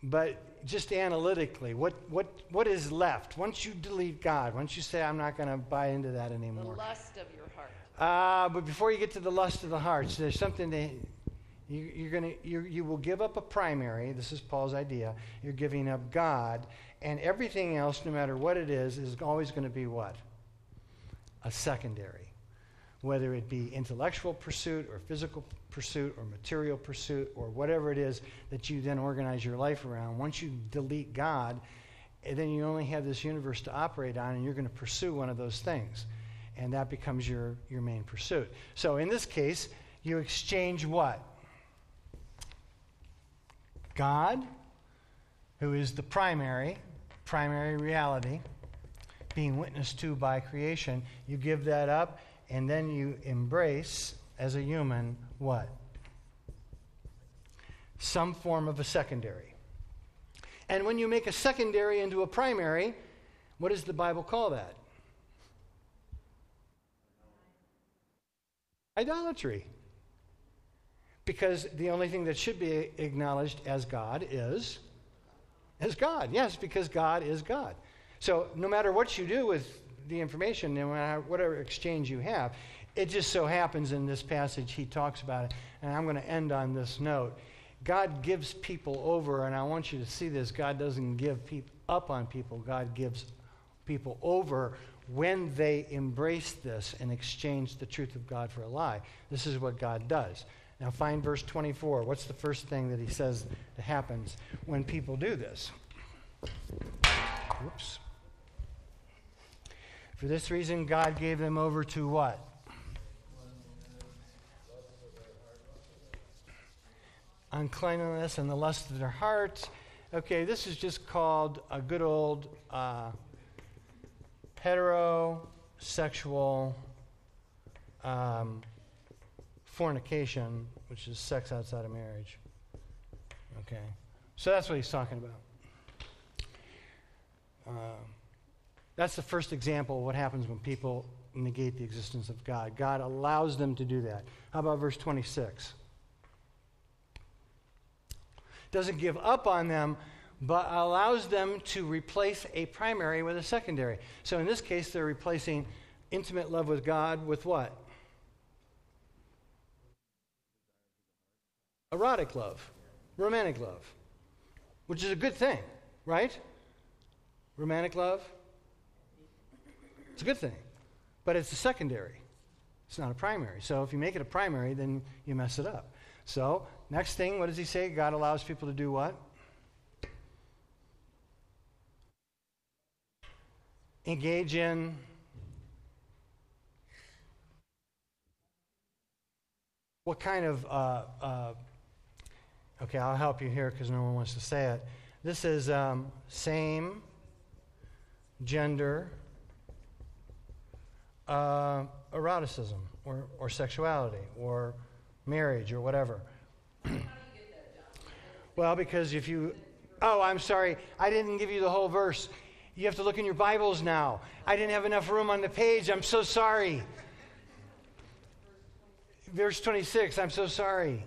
but just analytically, what, what, what is left? Once you delete God, once you say, I'm not going to buy into that anymore.
The lust of your heart.
Uh, but before you get to the lust of the hearts, there's something that you, you're gonna, you you will give up a primary. This is Paul's idea. You're giving up God, and everything else, no matter what it is, is always going to be what? A secondary. Whether it be intellectual pursuit or physical pursuit or material pursuit or whatever it is that you then organize your life around, once you delete God, eh, then you only have this universe to operate on, and you're going to pursue one of those things. And that becomes your, your main pursuit. So in this case, you exchange what? God, who is the primary, primary reality, being witnessed to by creation, you give that up, and then you embrace, as a human, what? Some form of a secondary. And when you make a secondary into a primary, what does the Bible call that? Idolatry. Because the only thing that should be acknowledged as God is as God. Yes, because God is God. So no matter what you do with the information, no matter whatever exchange you have, it just so happens in this passage he talks about it. And I'm going to end on this note. God gives people over, and I want you to see this. God doesn't give up on people. God gives people over when they embrace this and exchange the truth of God for a lie. This is what God does. Now, find verse 24. What's the first thing that he says that happens when people do this? Whoops. For this reason, God gave them over to what? Uncleanliness and the lust of their hearts. Okay, this is just called a good old uh, heterosexual um, fornication, which is sex outside of marriage. Okay, so that's what he's talking about. Uh, that's the first example of what happens when people negate the existence of God. God allows them to do that. How about verse 26? Doesn't give up on them, but allows them to replace a primary with a secondary. So in this case, they're replacing intimate love with God with what? Erotic love, romantic love, which is a good thing, right? Romantic love, it's a good thing, but it's a secondary. It's not a primary. So if you make it a primary, then you mess it up. So, next thing, what does he say? God allows people to do what? engage in what kind of uh, uh, okay i'll help you here because no one wants to say it this is um, same gender uh, eroticism or, or sexuality or marriage or whatever well because if you oh i'm sorry i didn't give you the whole verse you have to look in your Bibles now. I didn't have enough room on the page. I'm so sorry. Verse 26, I'm so sorry.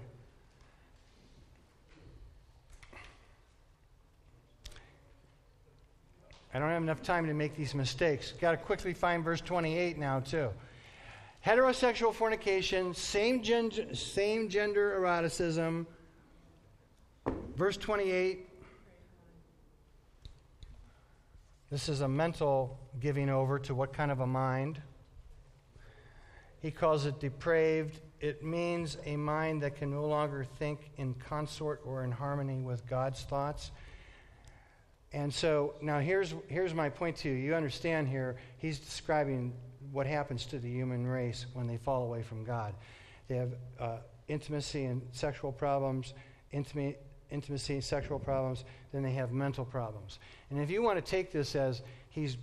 I don't have enough time to make these mistakes. Got to quickly find verse 28 now, too. Heterosexual fornication, same, gen- same gender eroticism. Verse 28 This is a mental giving over to what kind of a mind? He calls it depraved. It means a mind that can no longer think in consort or in harmony with God's thoughts. And so now here's, here's my point to you. You understand here, he's describing what happens to the human race when they fall away from God. They have uh, intimacy and sexual problems, intimacy, intimacy and sexual problems, then they have mental problems. And if you want to take this as he's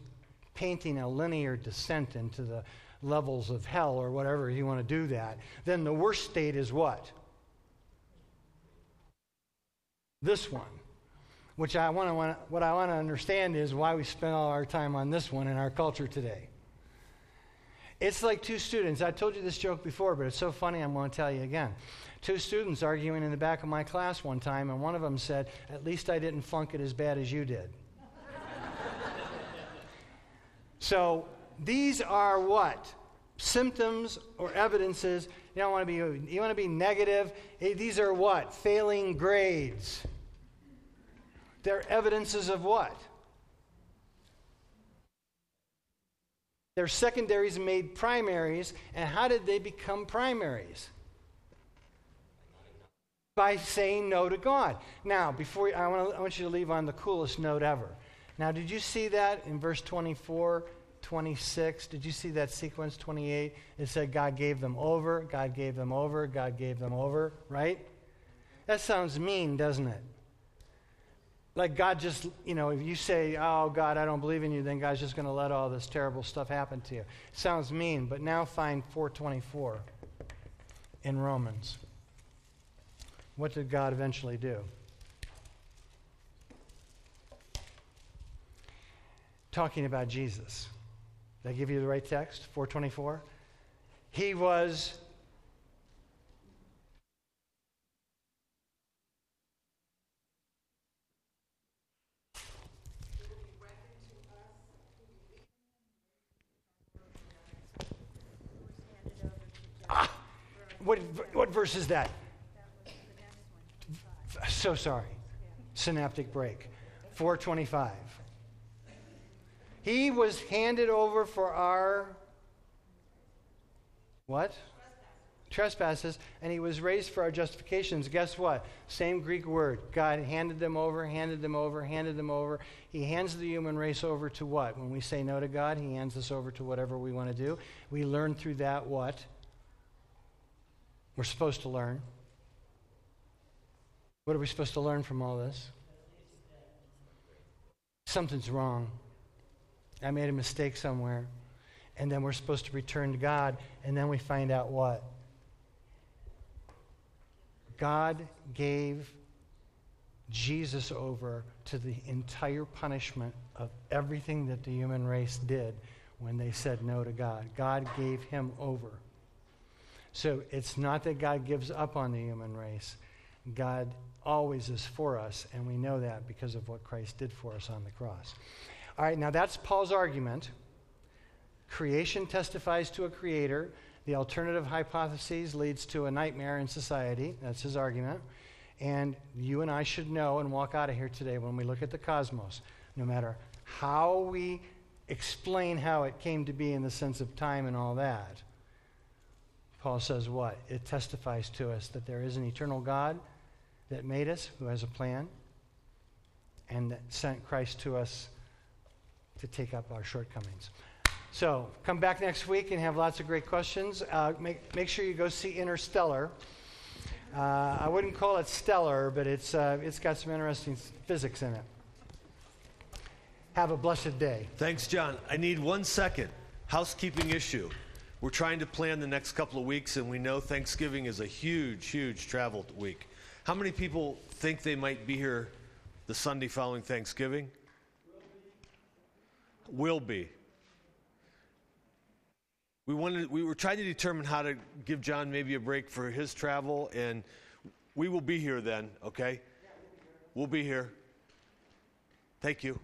painting a linear descent into the levels of hell or whatever you want to do that, then the worst state is what? This one. Which I want to what I want to understand is why we spend all our time on this one in our culture today. It's like two students. I told you this joke before, but it's so funny I'm going to tell you again. Two students arguing in the back of my class one time, and one of them said, At least I didn't flunk it as bad as you did. so these are what? Symptoms or evidences. You don't want to be you want to be negative. Eh, these are what? Failing grades. They're evidences of what? They're secondaries made primaries, and how did they become primaries? By saying no to God. Now, before I want, to, I want you to leave on the coolest note ever. Now, did you see that in verse 24, 26? Did you see that sequence 28? It said God gave them over, God gave them over, God gave them over, right? That sounds mean, doesn't it? Like God just, you know, if you say, oh, God, I don't believe in you, then God's just going to let all this terrible stuff happen to you. Sounds mean, but now find 424 in Romans. What did God eventually do? Talking about Jesus. Did I give you the right text? 424? He was What, what verse is that? So sorry. Synaptic break. 425. He was handed over for our what? Trespasses, and he was raised for our justifications. Guess what? Same Greek word. God handed them over, handed them over, handed them over. He hands the human race over to what? When we say no to God, he hands us over to whatever we want to do. We learn through that what? We're supposed to learn. What are we supposed to learn from all this? Something's wrong. I made a mistake somewhere. And then we're supposed to return to God, and then we find out what? God gave Jesus over to the entire punishment of everything that the human race did when they said no to God. God gave him over. So it's not that God gives up on the human race. God always is for us, and we know that because of what Christ did for us on the cross. All right, now that's Paul's argument. Creation testifies to a creator. The alternative hypothesis leads to a nightmare in society. That's his argument. And you and I should know and walk out of here today when we look at the cosmos, no matter how we explain how it came to be in the sense of time and all that, Paul says what? It testifies to us that there is an eternal God that made us, who has a plan, and that sent Christ to us to take up our shortcomings. So come back next week and have lots of great questions. Uh, make, make sure you go see Interstellar. Uh, I wouldn't call it stellar, but it's, uh, it's got some interesting physics in it. Have a blessed day.
Thanks, John. I need one second. Housekeeping issue. We're trying to plan the next couple of weeks, and we know Thanksgiving is a huge, huge travel week. How many people think they might be here the Sunday following Thanksgiving? Will be. We wanted, we were trying to determine how to give John maybe a break for his travel, and we will be here then, okay? We'll be here. Thank you.